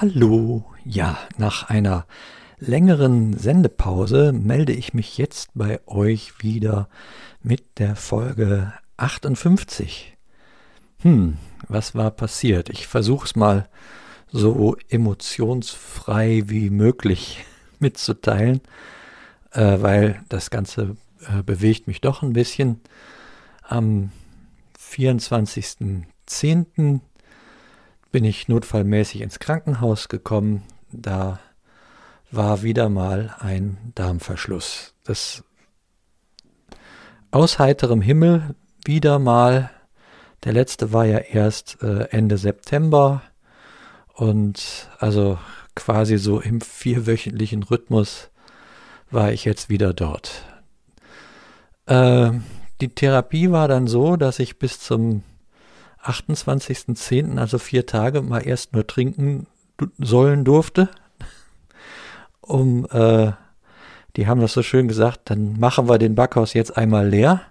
Hallo, ja, nach einer längeren Sendepause melde ich mich jetzt bei euch wieder mit der Folge 58. Hm, was war passiert? Ich versuche es mal so emotionsfrei wie möglich mitzuteilen, äh, weil das Ganze äh, bewegt mich doch ein bisschen. Am 24.10 bin ich notfallmäßig ins Krankenhaus gekommen. Da war wieder mal ein Darmverschluss. Das aus heiterem Himmel wieder mal. Der letzte war ja erst äh, Ende September und also quasi so im vierwöchentlichen Rhythmus war ich jetzt wieder dort. Äh, die Therapie war dann so, dass ich bis zum 28.10., also vier Tage, mal erst nur trinken sollen durfte. Um, äh, die haben das so schön gesagt, dann machen wir den Backhaus jetzt einmal leer,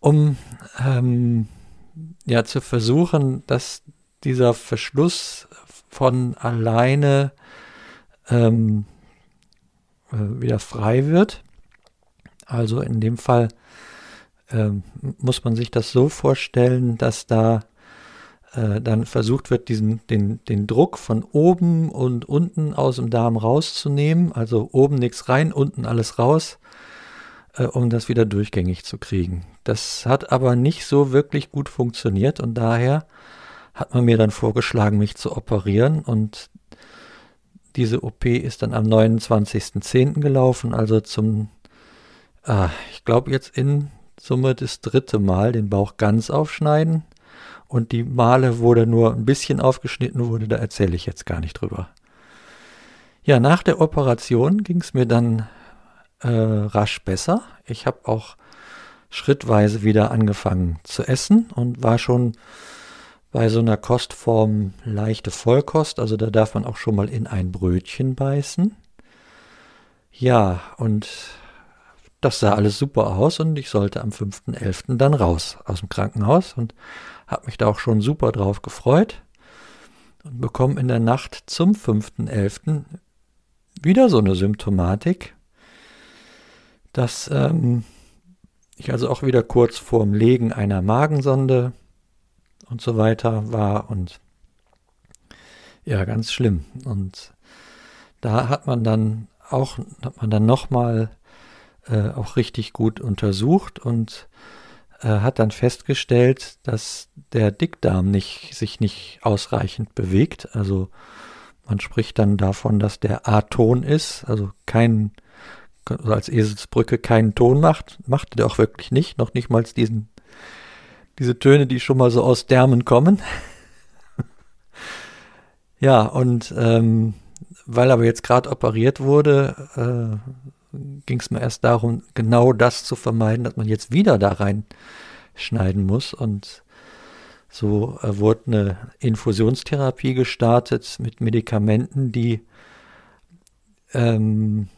um ähm, ja zu versuchen, dass dieser Verschluss von alleine ähm, äh, wieder frei wird. Also in dem Fall ähm, muss man sich das so vorstellen, dass da äh, dann versucht wird, diesen, den, den Druck von oben und unten aus dem Darm rauszunehmen. Also oben nichts rein, unten alles raus, äh, um das wieder durchgängig zu kriegen. Das hat aber nicht so wirklich gut funktioniert und daher hat man mir dann vorgeschlagen, mich zu operieren und diese OP ist dann am 29.10. gelaufen, also zum, ah, ich glaube jetzt in Summe das dritte Mal den Bauch ganz aufschneiden. Und die Male, wo der nur ein bisschen aufgeschnitten wurde, da erzähle ich jetzt gar nicht drüber. Ja, nach der Operation ging es mir dann äh, rasch besser. Ich habe auch schrittweise wieder angefangen zu essen und war schon bei so einer Kostform leichte Vollkost. Also da darf man auch schon mal in ein Brötchen beißen. Ja, und das sah alles super aus und ich sollte am 5.11. dann raus aus dem Krankenhaus und habe mich da auch schon super drauf gefreut und bekomme in der Nacht zum 5.11. wieder so eine Symptomatik, dass ähm, ich also auch wieder kurz vorm Legen einer Magensonde und so weiter war und ja, ganz schlimm. Und da hat man dann auch, hat man dann nochmal äh, auch richtig gut untersucht und äh, hat dann festgestellt, dass der Dickdarm nicht, sich nicht ausreichend bewegt. Also man spricht dann davon, dass der A-Ton ist, also kein, also als Eselsbrücke keinen Ton macht, machte der auch wirklich nicht, noch nicht mal diesen, diese Töne, die schon mal so aus Därmen kommen. ja, und ähm, weil aber jetzt gerade operiert wurde, äh, ging es mir erst darum, genau das zu vermeiden, dass man jetzt wieder da reinschneiden muss. Und so äh, wurde eine Infusionstherapie gestartet mit Medikamenten, die ähm,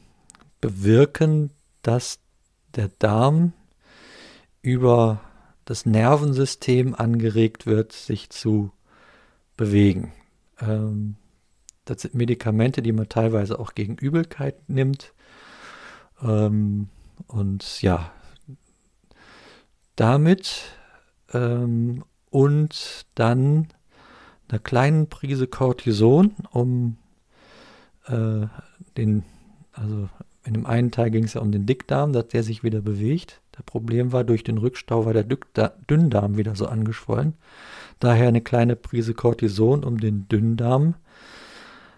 bewirken, dass der Darm über das Nervensystem angeregt wird, sich zu bewegen. Ähm, das sind Medikamente, die man teilweise auch gegen Übelkeit nimmt. Ähm, und ja, damit ähm, und dann einer kleinen Prise Cortison, um äh, den, also in dem einen Teil ging es ja um den Dickdarm, dass der sich wieder bewegt. Das Problem war, durch den Rückstau war der Dünndarm wieder so angeschwollen. Daher eine kleine Prise Cortison, um den Dünndarm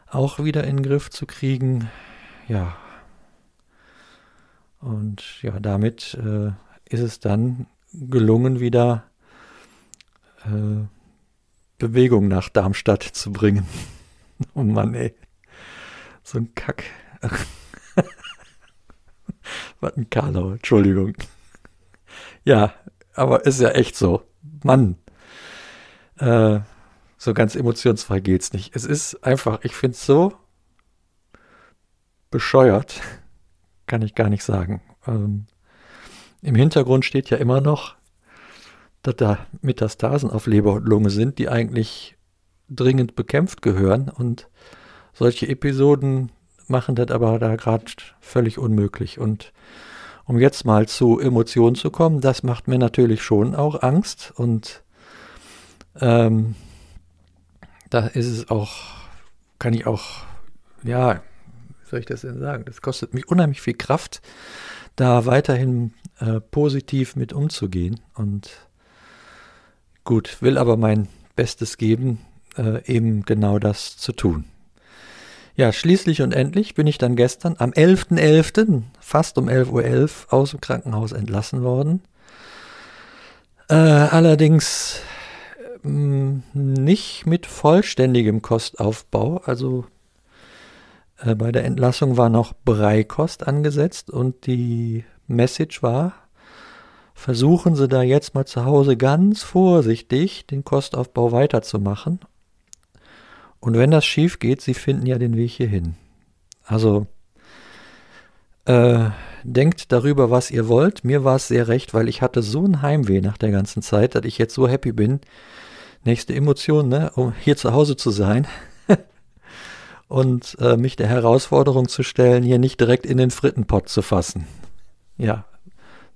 auch wieder in den Griff zu kriegen. Ja, und ja, damit äh, ist es dann gelungen, wieder äh, Bewegung nach Darmstadt zu bringen. oh Mann, ey. So ein Kack. Was ein Karlau, Entschuldigung. Ja, aber ist ja echt so. Mann. Äh, so ganz emotionsfrei geht's nicht. Es ist einfach, ich finde es so bescheuert, kann ich gar nicht sagen. Ähm, Im Hintergrund steht ja immer noch, dass da Metastasen auf Leber und Lunge sind, die eigentlich dringend bekämpft gehören und solche Episoden machen das aber da gerade völlig unmöglich. Und um jetzt mal zu Emotionen zu kommen, das macht mir natürlich schon auch Angst und ähm, da ist es auch, kann ich auch, ja, soll ich das denn sagen? Das kostet mich unheimlich viel Kraft, da weiterhin äh, positiv mit umzugehen und gut, will aber mein Bestes geben, äh, eben genau das zu tun. Ja, schließlich und endlich bin ich dann gestern am 11.11., .11., fast um 11.11 Uhr .11, aus dem Krankenhaus entlassen worden. Äh, allerdings äh, nicht mit vollständigem Kostaufbau. Also bei der Entlassung war noch Breikost angesetzt und die Message war, versuchen Sie da jetzt mal zu Hause ganz vorsichtig den Kostaufbau weiterzumachen und wenn das schief geht, sie finden ja den Weg hierhin. Also äh, denkt darüber, was ihr wollt. Mir war es sehr recht, weil ich hatte so ein Heimweh nach der ganzen Zeit, dass ich jetzt so happy bin. Nächste Emotion, ne, um hier zu Hause zu sein und äh, mich der Herausforderung zu stellen, hier nicht direkt in den Frittenpott zu fassen. Ja,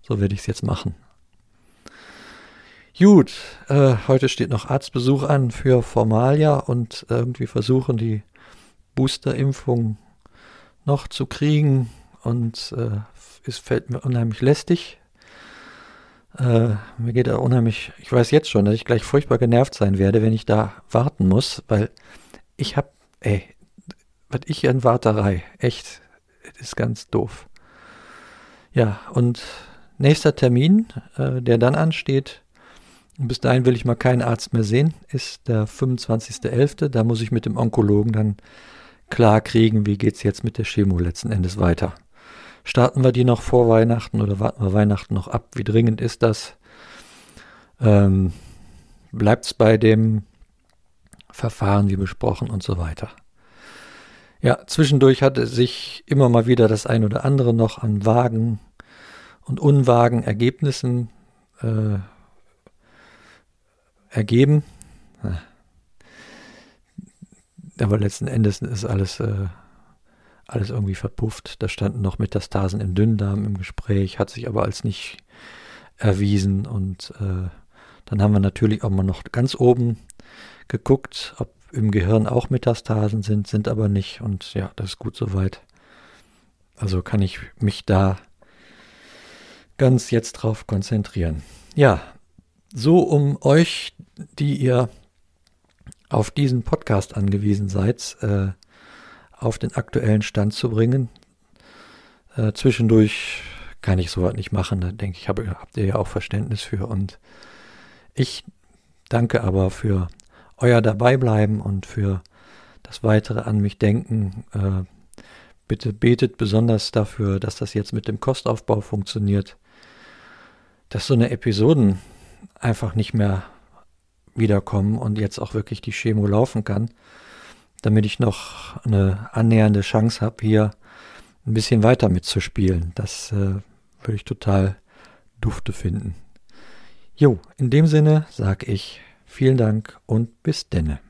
so werde ich es jetzt machen. Gut, äh, heute steht noch Arztbesuch an für Formalia und irgendwie versuchen die Boosterimpfung noch zu kriegen und äh, es fällt mir unheimlich lästig. Äh, mir geht da unheimlich, ich weiß jetzt schon, dass ich gleich furchtbar genervt sein werde, wenn ich da warten muss, weil ich habe, ey, was ich in Warterei, echt, ist ganz doof. Ja, und nächster Termin, äh, der dann ansteht, und bis dahin will ich mal keinen Arzt mehr sehen, ist der 25.11. Da muss ich mit dem Onkologen dann klar kriegen, wie geht es jetzt mit der Chemo letzten Endes weiter. Starten wir die noch vor Weihnachten oder warten wir Weihnachten noch ab? Wie dringend ist das? Ähm, Bleibt es bei dem Verfahren wie besprochen und so weiter. Ja, zwischendurch hatte sich immer mal wieder das ein oder andere noch an Wagen und Unwagen Ergebnissen äh, ergeben. Aber letzten Endes ist alles, äh, alles irgendwie verpufft. Da standen noch Metastasen im Dünndarm im Gespräch, hat sich aber als nicht erwiesen. Und äh, dann haben wir natürlich auch mal noch ganz oben geguckt, ob im Gehirn auch Metastasen sind, sind aber nicht. Und ja, das ist gut soweit. Also kann ich mich da ganz jetzt drauf konzentrieren. Ja, so um euch, die ihr auf diesen Podcast angewiesen seid, äh, auf den aktuellen Stand zu bringen. Äh, zwischendurch kann ich sowas nicht machen, da denke ich, hab, habt ihr ja auch Verständnis für. Und ich danke aber für euer Dabeibleiben und für das weitere an mich denken. Äh, bitte betet besonders dafür, dass das jetzt mit dem Kostaufbau funktioniert, dass so eine Episoden einfach nicht mehr wiederkommen und jetzt auch wirklich die Chemo laufen kann, damit ich noch eine annähernde Chance habe, hier ein bisschen weiter mitzuspielen. Das äh, würde ich total dufte finden. Jo, in dem Sinne sage ich vielen Dank und bis denne.